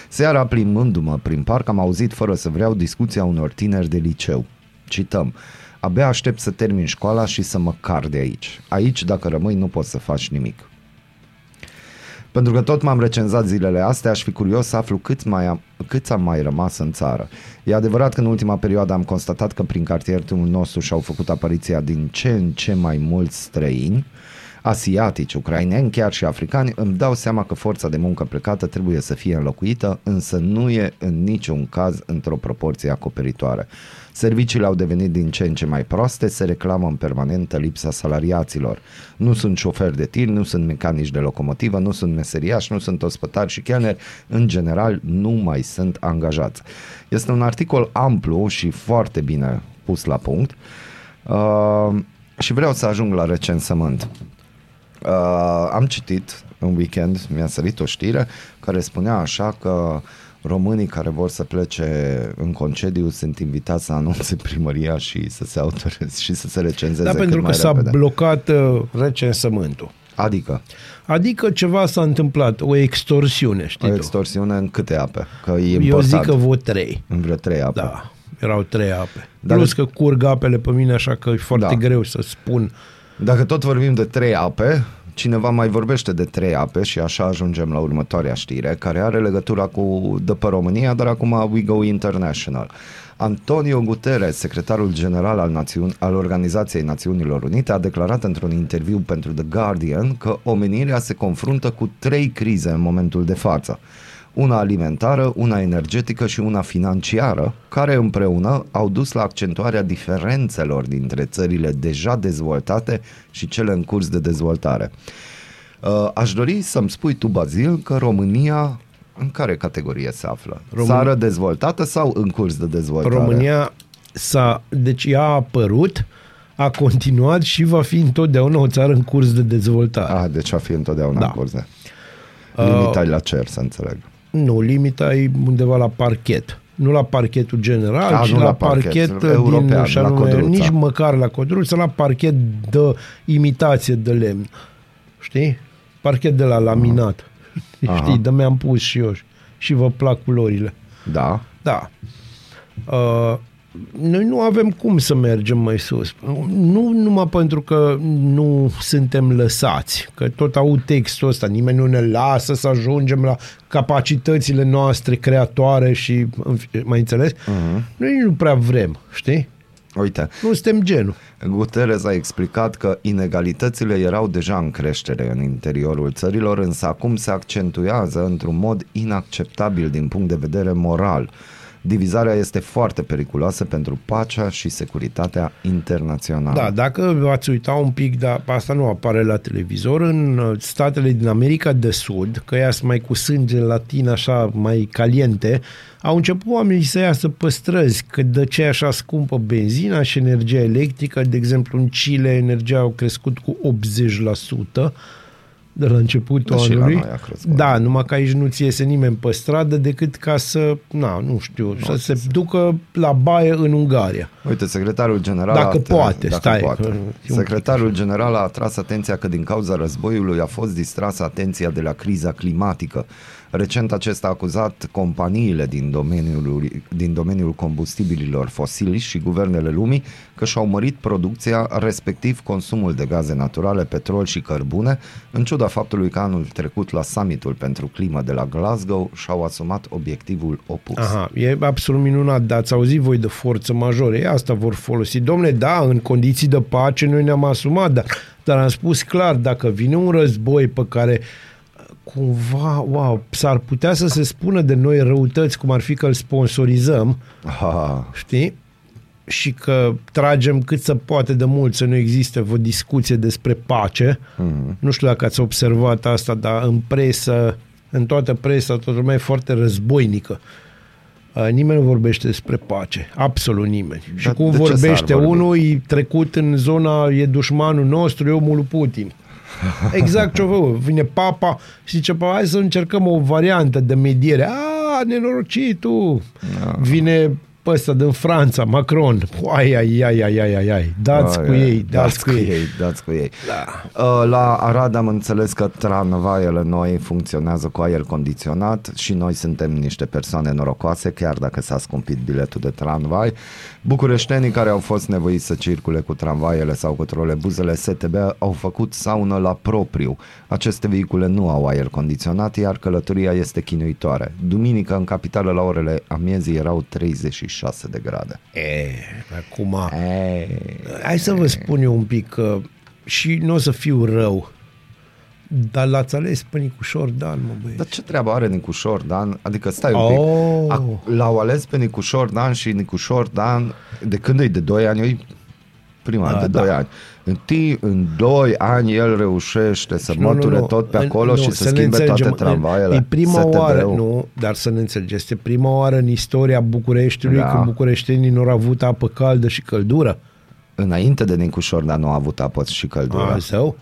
Seara, plimbându-mă prin parc, am auzit fără să vreau discuția unor tineri de liceu. Cităm. Abia aștept să termin școala și să mă car de aici. Aici, dacă rămâi, nu poți să faci nimic. Pentru că tot m-am recenzat zilele astea, aș fi curios să aflu cât mai am, câți am mai rămas în țară. E adevărat că în ultima perioadă am constatat că prin cartierul nostru și-au făcut apariția din ce în ce mai mulți străini, asiatici, ucraineni, chiar și africani, îmi dau seama că forța de muncă plecată trebuie să fie înlocuită, însă nu e în niciun caz într-o proporție acoperitoare. Serviciile au devenit din ce în ce mai proaste, se reclamă în permanentă lipsa salariaților. Nu sunt șoferi de tir, nu sunt mecanici de locomotivă, nu sunt meseriași, nu sunt ospătari și chelneri, în general nu mai sunt angajați. Este un articol amplu și foarte bine pus la punct uh, și vreau să ajung la recensământ. Uh, am citit în weekend, mi-a sărit o știre care spunea așa că românii care vor să plece în concediu sunt invitați să anunțe primăria și să se autoreze și să se recenzeze Da, cât pentru că mai s-a repede. blocat uh, recensământul. Adică Adică ceva s-a întâmplat, o extorsiune, știi o tu. extorsiune în câte ape? Că e Eu împărțat zic că vreo trei. în vreo trei ape. Da, erau trei ape. Dar- Plus că curg apele pe mine, așa că e foarte Da. greu să spun Dacă tot vorbim de trei ape, cineva mai vorbește de trei ape și așa ajungem la următoarea știre, care are legătura cu de pe România, dar acum we go international. Antonio Guterres, secretarul general al, Națiun- al Organizației Națiunilor Unite, a declarat într-un interviu pentru The Guardian că omenirea se confruntă cu trei crize în momentul de față. Una alimentară, una energetică și una financiară, care împreună au dus la accentuarea diferențelor dintre țările deja dezvoltate și cele în curs de dezvoltare. Uh, Aș dori să-mi spui tu, Bazil, că România în care categorie se află? Român- Țară dezvoltată sau în curs de dezvoltare? România s-a, deci ea a apărut, a continuat și va fi întotdeauna o țară în curs de dezvoltare. Ah, deci a fi întotdeauna Da. în curs de... Limita la cer, să înțeleg. Nu, limita e undeva la parchet. Nu la parchetul general, A, ci nu la, la parchet, parchet, european, din, și la anume, Codruța. nici măcar la codruță, la parchet de imitație de lemn. Știi? Parchet de la laminat. Aha. Știi, de mi-am pus și eu. Și vă plac culorile. Da. Da. Uh, noi nu avem cum să mergem mai sus. Nu numai pentru că nu suntem lăsați, că tot aud textul ăsta, nimeni nu ne lasă să ajungem la capacitățile noastre creatoare și, în fi- mai înțeles? Uh-huh. Noi nu prea vrem, știi? Uite, Nu suntem genul. Guterres a explicat că inegalitățile erau deja în creștere în interiorul țărilor, însă acum se accentuează într-un mod inacceptabil din punct de vedere moral. Divizarea este foarte periculoasă pentru pacea și securitatea internațională. Da, dacă v-ați uita un pic, dar asta nu apare la televizor, în uh, statele din America de Sud, că ea sunt mai cu sânge latin așa mai caliente, au început oamenii să iasă pe străzi, că de ce e așa scumpă benzina și energia electrică, de exemplu în Chile energia a crescut cu 80% de la începutul Da, și la anului. noi a crescut. Da, numai că aici nu ți iese nimeni pe stradă decât ca să, na, nu știu, să se ducă la baie în Ungaria. Uite, secretarul general Dacă a, poate, dacă stai, poate. că e un pic Secretarul general a atras atenția că din cauza războiului a fost distrasă atenția de la criza climatică. Recent acesta a acuzat companiile din domeniul, din domeniul combustibililor fosili și guvernele lumii că și-au mărit producția, respectiv consumul de gaze naturale, petrol și cărbune, în ciuda faptului că anul trecut la summitul pentru climă de la Glasgow și-au asumat obiectivul opus. Aha, e absolut minunat, dar ați auzit voi de forță majoră, e asta vor folosi. Domnule, da, în condiții de pace noi ne-am asumat, dar, dar am spus clar, dacă vine un război pe care cumva, wow, s-ar putea să se spună de noi răutăți, cum ar fi că îl sponsorizăm, Ha, știi? Și că tragem cât să poate de mult să nu existe o discuție despre pace. Mm-hmm. Nu știu dacă ați observat asta, dar în presă, în toată presa, toată lumea e foarte războinică. Uh, Nimeni nu vorbește despre pace, absolut nimeni. și Dar cum de ce vorbește s-ar vorbi? unul, e trecut în zona, e dușmanul nostru, e omul lui Putin. Exact ce făcut. Vine papa și zice, papa, hai să încercăm o variantă de mediere. A, nenorocit tu! Vine pe ăsta din Franța, Macron. Ai, ai, ai, ai, ai, ai, ai. Dați Ai, cu ai, ei, dați cu ei. dați cu ei. Da. La Arad am înțeles că tramvaiele noi funcționează cu aer condiționat și noi suntem niște persoane norocoase, chiar dacă s-a scumpit biletul de tramvai. Bucureștenii care au fost nevoiți să circule cu tramvaiele sau cu trolebuzele STB au făcut saună la propriu. Aceste vehicule nu au aer condiționat, iar călătoria este chinuitoare. Duminică, în capitală, la orele amiezii, erau 36 de grade. E, acum... Ei. Hai să vă spun eu un pic că și nu o să fiu rău, dar l-ați ales pe Nicușor Dan, mă băieți. Dar ce treabă are Nicușor Dan? Adică stai un Oh. pic. A, l-au ales pe Nicușor Dan și Nicușor Dan, de când e? De 2 ani? Eu prima Da, de da. 2 ani. În, tii, în 2 ani el reușește să Nu, nu, măture nu. tot pe În- acolo nu, și să, ne schimbe toate înțelegem. tramvaiele. E prima STB-ul. oară, nu, dar să ne înțelegeți, este prima oară în istoria Bucureștiului Da. când bucureștenii nu au avut apă caldă și căldură. Înainte de Nicușor Dan nu a avut apă și căldură. A, sau?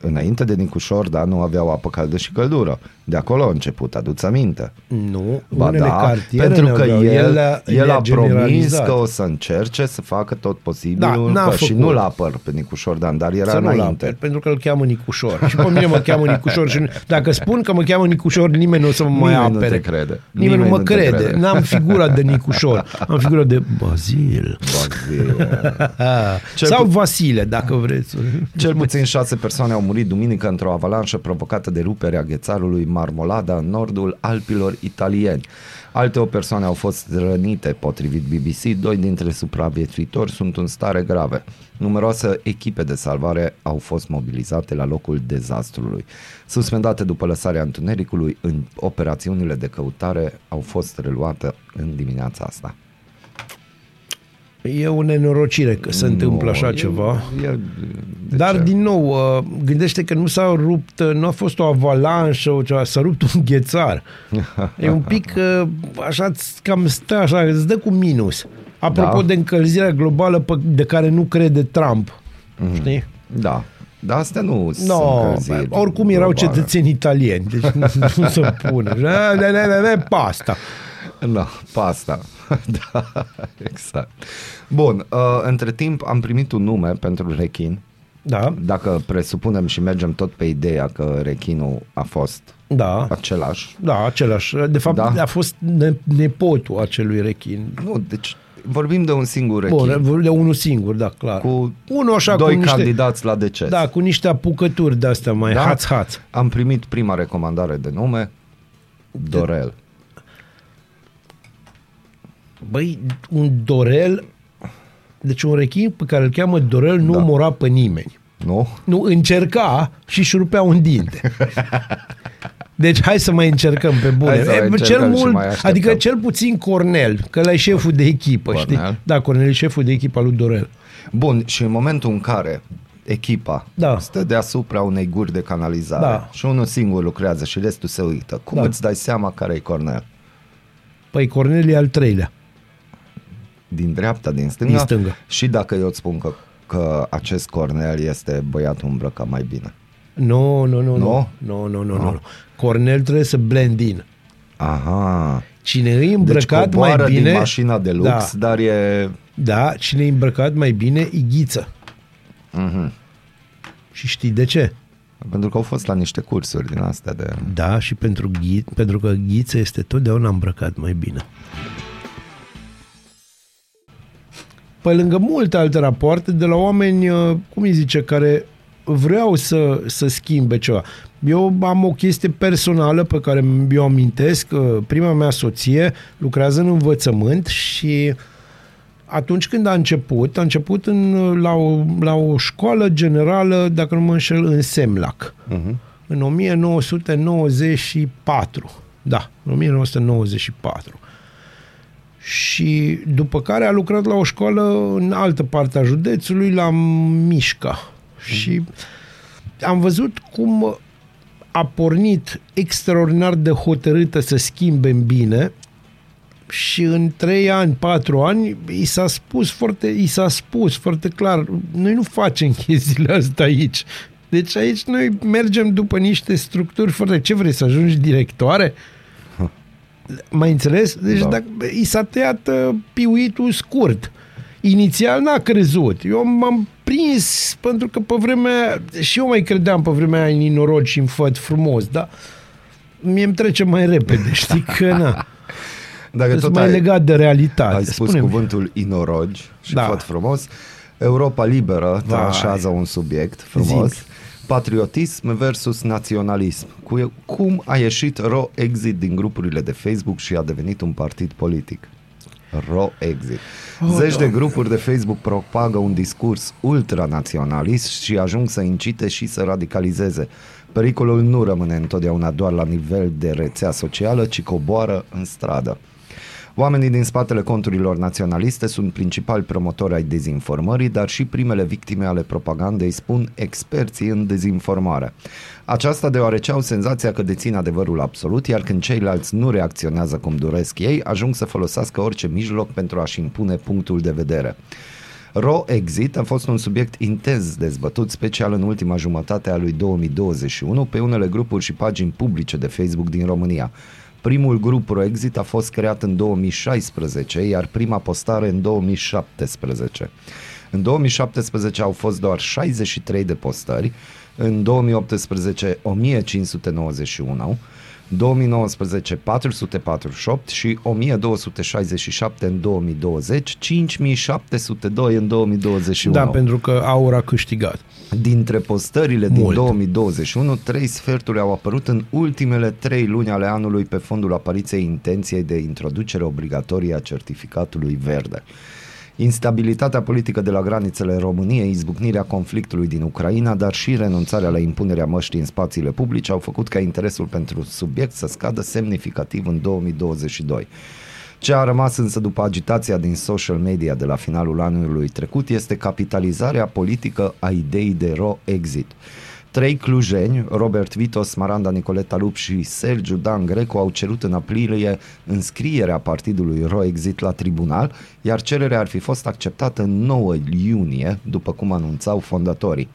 Înainte de Nicușor Dan nu aveau apă caldă și căldură. De acolo a început, aduți aminte. Nu, Ba unele da, cartiere pentru că n-aveau. el, le-a- el le-a a promis generalizat. că o să încerce să facă tot posibilul Da, n-a că și făcut. nu-l apăr pe Nicușor Dan, dar era să nu-l înainte. apăr, pentru că îl cheamă Nicușor. Și pe mine mă cheamă Nicușor și nu- dacă spun că mă cheamă Nicușor, nimeni nu o să mă mai Nimeni nu apere. te crede. Nimeni, Nimeni nu mă nu te crede. crede. N-am figura de Nicușor. Am figura de Bazil. Bazil. Cel Sau pu- Vasile, dacă vreți. Cel puțin șase persoane au murit duminică într-o avalanșă provocată de ruperea ghețarului Marmolada în nordul Alpilor italieni. Alte o persoane au fost rănite, potrivit BBC, doi dintre supraviețuitori sunt în stare grave. Numeroase echipe de salvare au fost mobilizate la locul dezastrului. Suspendate după lăsarea întunericului, în operațiunile de căutare au fost reluate în dimineața asta. E o nenorocire că se întâmplă Nu, așa e- ceva. E, de Dar, ce? din nou, uh, gândește că nu s-a rupt, uh, nu a fost o avalanșă, o ceva, s-a rupt un ghețar. E un pic, uh, așa, îți cam stă așa, îți dă cu minus. Apropo Da. de încălzirea globală pe- de care nu crede Trump. Știi? Da. Dar astea nu sunt No, încălziri bă, oricum erau globale. cetățeni italieni, deci nu, nu se pune. Da, da, da, da, da, pasta. Da, pasta. da, exact. Bun, uh, între timp am primit un nume pentru rechin. Da, Dacă presupunem și mergem tot pe ideea că rechinul a fost da, același. da, același. De fapt, Da. a fost ne- nepotul acelui rechin. Nu, deci vorbim de un singur rechin. Bun, vorbim de unul singur, da, clar. cu unul așa doi cu niște, candidați la deces. Da, cu niște apucături de-astea mai Da? haț-haț. Am primit prima recomandare de nume, Dorel. Băi, un Dorel, deci un rechin pe care îl cheamă Dorel nu Da. omora pe nimeni. Nu? Nu, încerca și își rupea un dinte. Deci hai să mai încercăm pe bune. Hai să mai E, încercăm cel și mult, mai așteptăm. adică cel puțin Cornel, că ăla e șeful de echipă, Cornel. știi? Da, Cornel e șeful de echipă al lui Dorel. Bun, și în momentul în care echipa Da. stă deasupra unei guri de canalizare Da. și unul singur lucrează și restul se uită, cum Da. îți dai seama care e Cornel? Păi Cornel e al treilea. Din dreapta, din stânga? Din stânga. Și dacă eu îți spun că, că acest Cornel este băiatul îmbrăcat mai bine. Nu, nu, nu, Nu? nu. Nu, nu, nu, Ah. nu. Cornel trebuie să blend in. Aha. Cine e Deci îmbrăcat mai coboară bine... din mașina de lux, Da, dar e... da, cine e îmbrăcat mai bine, Ighiță. Mhm. Și știi de ce? Pentru că au fost la niște cursuri din astea de... Da, și pentru, ghi, pentru că Ghiță este totdeauna îmbrăcat mai bine. Pe lângă multe alte rapoarte de la oameni, uh, cum îi zice, care vreau să, să schimbe ceva. Eu am o chestie personală pe care eu amintesc. că Prima mea soție lucrează în învățământ și atunci când a început, a început în, la, o, la o școală generală, dacă nu mă înșel, în Semlac. Uh-huh. În 1994. Da, în 1994. Și după care a lucrat la o școală în altă parte a județului, la Mișca. Și am văzut cum a pornit extraordinar de hotărâtă să schimbe în bine și în 3 ani, 4 ani, i s-a spus foarte, i s-a spus foarte clar, noi nu facem chestiile astea aici. Deci aici noi mergem după niște structuri foarte... Ce vrei, să ajungi directoare? Mai înțeles? Deci Da. da. dacă i s-a tăiat uh, piuitul scurt. Inițial n-a crezut. Eu m-am prins pentru că pe vremea... Și eu mai credeam pe vremea aia în inorogi și în făt frumos, dar mie îmi trece mai repede, știi că na. Dacă Sunt tot mai ai, legat de realitate. ai spus Spune-mi. cuvântul inorogi și Da. da. foarte frumos, Europa Liberă Vai. tranșează un subiect frumos. Zic. Patriotism versus naționalism. Cu, cum a ieșit Ro Exit din grupurile de Facebook și a devenit un partid politic? Ro Exit. Oh, Zeci de Doamne. grupuri de Facebook propagă un discurs ultranaționalist și ajung să incite și să radicalizeze. Pericolul nu rămâne întotdeauna doar la nivel de rețea socială, ci coboară în stradă. Oamenii din spatele conturilor naționaliste sunt principali promotori ai dezinformării, dar și primele victime ale propagandei, spun experții în dezinformare. Aceasta deoarece au senzația că dețin adevărul absolut, iar când ceilalți nu reacționează cum doresc ei, ajung să folosească orice mijloc pentru a-și impune punctul de vedere. Ro Exit a fost un subiect intens dezbătut, special în ultima jumătate a lui 2021, pe unele grupuri și pagini publice de Facebook din România. Primul grup Ro Exit a fost creat în 2016, iar prima postare în 2017. În 2017 au fost doar 63 de postări, în 2018 1591, 2019 448 și 1267 în 2020, 5702 în 2021. Da, pentru că aur a câștigat. Dintre postările din Mult. 2021, trei sferturi au apărut în ultimele trei luni ale anului pe fondul apariției intenției de introducere obligatorie a certificatului verde. Instabilitatea politică de la granițele României, izbucnirea conflictului din Ucraina, dar și renunțarea la impunerea măștii în spațiile publice au făcut ca interesul pentru subiect să scadă semnificativ în 2022. Ce a rămas însă după agitația din social media de la finalul anului trecut este capitalizarea politică a ideii de ro-exit. Trei clujeni, Robert Vitos, Maranda Nicoleta Lup și Sergiu Dan Greco au cerut în aprilie înscrierea partidului Ro-Exit la tribunal, iar cererea ar fi fost acceptată în 9 iunie, după cum anunțau fondatorii.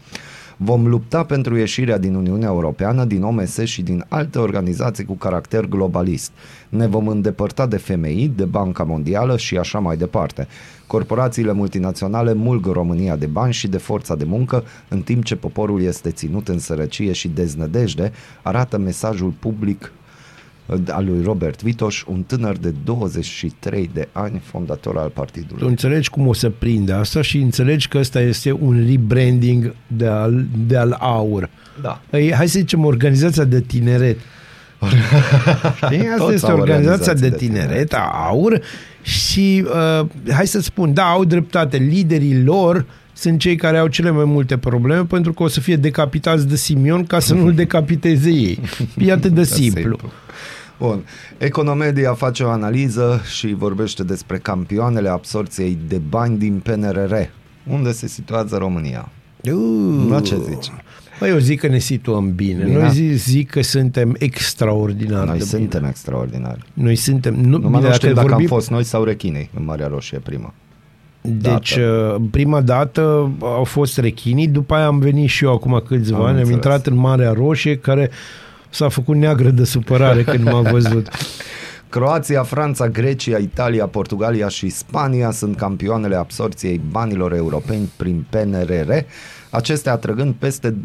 Vom lupta pentru ieșirea din Uniunea Europeană, din OMS și din alte organizații cu caracter globalist. Ne vom îndepărta de FMI, de Banca Mondială și așa mai departe. Corporațiile multinaționale mulg România de bani și de forța de muncă, în timp ce poporul este ținut în sărăcie și deznădejde, arată mesajul public al lui Robert Vitoș, un tânăr de 23 de ani, fondator al Tu partidului. înțelegi cum o să prinde asta și înțelegi că ăsta este un rebranding de al, de al aur. Da. Ei, hai să zicem organizația de tineret. Știi? Asta Toți este au organizația organizații de de tineret, tineret. a aur și uh, hai să spun, da, au dreptate, liderii lor sunt cei care au cele mai multe probleme pentru că o să fie decapitați de Simion ca să nu-l decapiteze ei. E atât de simplu. Bun. Economedia face o analiză și vorbește despre campioanele absorției de bani din PNRR. Unde se situează România? Uh, La ce zici? Păi eu zic că ne situăm bine. Bine. Noi zic, zic că suntem extraordinar Noi de suntem bine. extraordinari. Noi suntem... Nu, Numai bine, nu știu dacă vorbim, am fost noi sau rechinei în Marea Roșie prima. Deci, dată. uh, prima dată au fost rechinii, după aia am venit și eu acum câțiva Am ani, am înțeles. intrat în Marea Roșie, care s-a făcut neagră de supărare când m-a văzut. Croația, Franța, Grecia, Italia, Portugalia și Spania sunt campioanele absorției banilor europeni prin PNRR, acestea atrăgând peste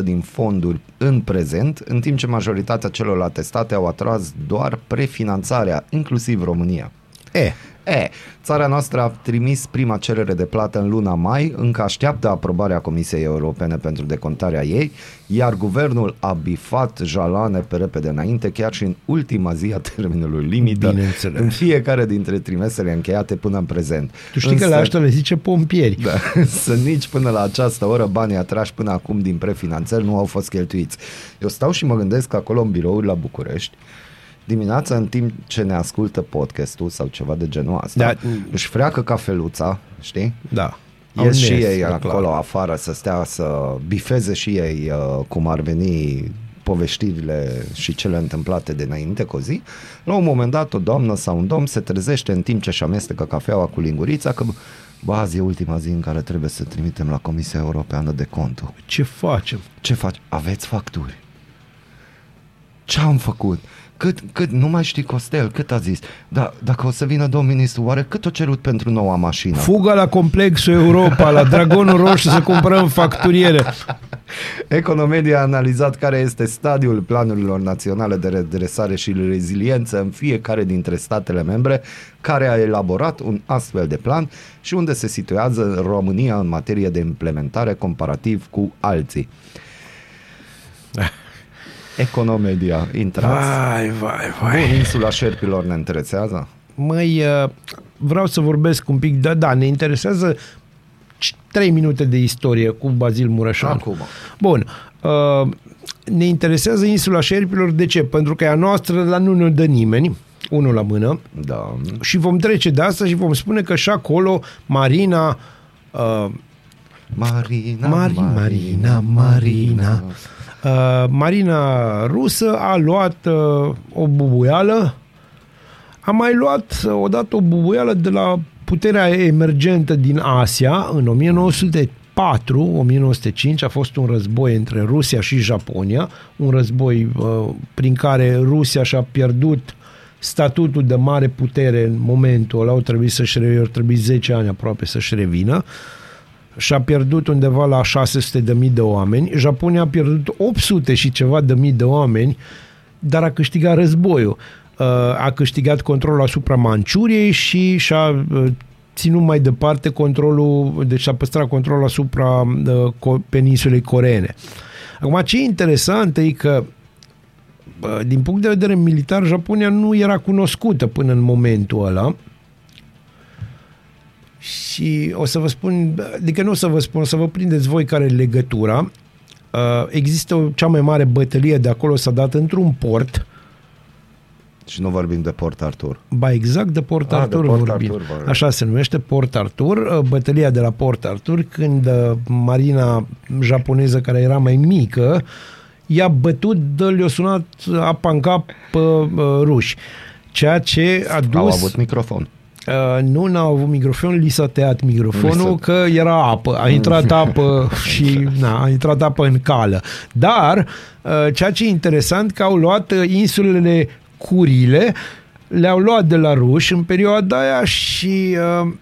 20% din fonduri în prezent, în timp ce majoritatea celorlalte state au atras doar prefinanțarea, inclusiv România. E, E, țara noastră a trimis prima cerere de plată în luna mai, încă așteaptă aprobarea Comisiei Europene pentru decontarea ei, iar guvernul a bifat jalane pe repede înainte, chiar și în ultima zi a termenului limită, Bineînțeles. în fiecare dintre trimestrele încheiate până în prezent. tu știi că la ăștia le zice pompieri. Da, să nici până la această oră banii atrași până acum din prefinanțări nu au fost cheltuiți. Eu stau și mă gândesc că acolo în birouri la București, dimineața în timp ce ne ascultă podcastul sau ceva de genul ăsta, Da. își freacă cafeluța, știi? Da. Au Ies și nes, ei e acolo clar. afară să stea să bifeze și ei uh, cum ar veni povestirile și cele întâmplate de înainte cu o zi. La un moment dat o doamnă sau un domn se trezește în timp ce își amestecă cafeaua cu lingurița că bă, azi e ultima zi în care trebuie să trimitem la Comisia Europeană de Contul. Ce facem? Ce faci? Aveți facturi? Ce am făcut? Cât, cât, nu mai știi Costel, cât a zis? Da, dacă o să vină domnul ministru, oare cât o cerut pentru noua mașină? Fuga la complexul Europa, la Dragonul Roșu să cumpărăm facturiere. Economedia a analizat care este stadiul planurilor naționale de redresare și reziliență în fiecare dintre statele membre care a elaborat un astfel de plan și unde se situează România în materie de implementare comparativ cu alții. Economedia, intrați. Vai, vai, Bun, insula șerpilor ne interesează? Măi, uh, vreau să vorbesc un pic, da, da, ne interesează 3 minute de istorie cu Bazil Mureșan. Acum. Bun. Uh, ne interesează insula șerpilor, de ce? Pentru că e a noastră, la nu ne dă nimeni, unul la mână, Da. și vom trece de asta și vom spune că și acolo Marina uh, Marina, Mari, Marina, Marina. Uh, Marina rusă a luat uh, o bubuială. A mai luat uh, odată o bubuială de la puterea emergentă din Asia în 1904-1905 a fost un război între Rusia și Japonia, un război uh, prin care Rusia și-a pierdut statutul de mare putere în momentul ăla, au trebuit să-și revină, au trebuit 10 ani aproape să-și revină și-a pierdut undeva la 600 de mii de oameni. Japonia a pierdut 800 și ceva de mii de oameni, dar a câștigat războiul. Uh, A câștigat controlul asupra Manciuriei și și-a uh, ținut mai departe controlul, deci a păstrat controlul asupra uh, co- peninsulei coreene. Acum, ce e interesant e că bă, din punct de vedere militar, Japonia nu era cunoscută până în momentul ăla. Și o să vă spun, adică nu o să vă spun, o să vă prindeți voi care e legătura. Uh, Există o, cea mai mare bătălie de acolo s-a dat într-un port, Și nu vorbim de Port Arthur. ba exact de Port Ah, de Arthur Port vorbim. Arthur vorbim. Așa se numește Port Arthur, uh, bătălia de la Port Arthur, când uh, marina japoneză care era mai mică i-a bătut, dă le-a sunat apa în cap pe uh, ruși. Ceea ce a dus... Au avut microfon. Uh, nu n-au avut microfon, li s-a tăiat microfonul Li că era apă, a intrat apă și na, a intrat apă în cală. Dar uh, ceea ce e interesant că au luat uh, insulele Curile, le-au luat de la ruși în perioada aia și uh,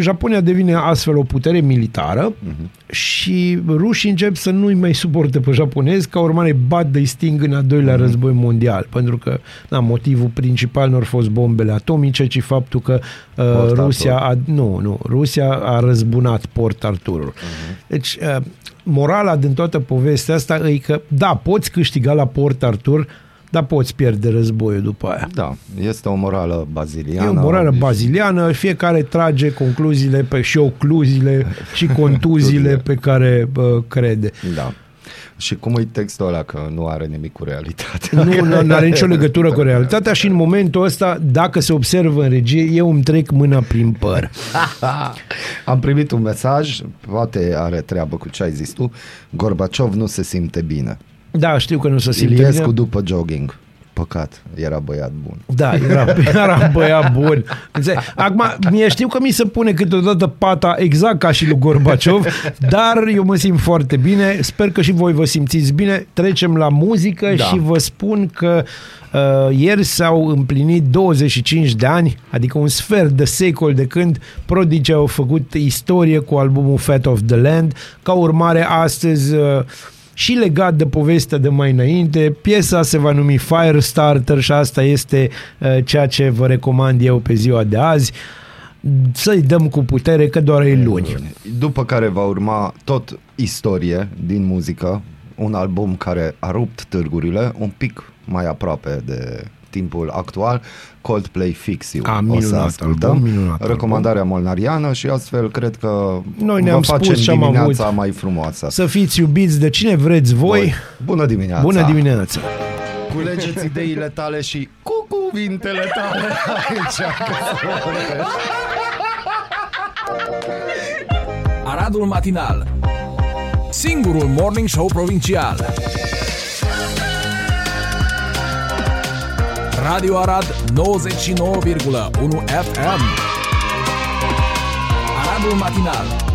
Japonia devine astfel o putere militară uh-huh. și rușii încep să nu-i mai suporte pe japonezi, ca urmare bat de sting în a doilea uh-huh. război mondial, pentru că na, motivul principal nu au fost bombele atomice, ci faptul că uh, Port Rusia a, Arthur. nu, nu, Rusia a răzbunat Port Arthur. Uh-huh. Deci, uh, morala din toată povestea asta e că, da, poți câștiga la Port Arthur, dar poți pierde războiul după aia. Da, este o morală baziliană. E o morală baziliană, fiecare trage concluziile pe, și ocluziile și contuziile pe care uh, crede. Da. Și cum e textul ăla că nu are nimic cu realitatea? Nu, nu are nicio legătură cu realitatea și în momentul ăsta, dacă se observă în regie, eu îmi trec mâna prin păr. Am primit un mesaj, poate are treabă cu ce ai zis tu, Gorbaciov nu se simte bine. Da, știu că nu se simte Iliescu bine. după jogging. Păcat, era băiat bun. Da, era, era băiat bun. Înțeleg? Acum, mie știu că mi se pune câteodată pata exact ca și lui Gorbaciov, dar eu mă simt foarte bine. Sper că și voi vă simțiți bine. Trecem la muzică Da. și vă spun că uh, ieri s-au împlinit 25 de ani, adică un sfert de secol de când Prodigy au făcut istorie cu albumul Fat of the Land. Ca urmare, astăzi... Uh, și legat de povestea de mai înainte, piesa se va numi Firestarter și asta este uh, ceea ce vă recomand eu pe ziua de azi. Să-i dăm cu putere că doar e luni. După care va urma tot istorie din muzică, un album care a rupt târgurile, un pic mai aproape de timpul actual, Coldplay Fix You. A, o minunat să ascultăm. album, minunat Recomandarea molnariană și astfel cred că Noi ne-am vă facem spus ce am dimineața avut. mai frumoasă. Să fiți iubiți de cine vreți voi. Voi. Bună dimineața! Bună dimineața! Culegeți ideile tale și cu cuvintele tale aici. Aradul Matinal Singurul Morning Show Provincial Radio Arad 99,1 FM Aradul Matinal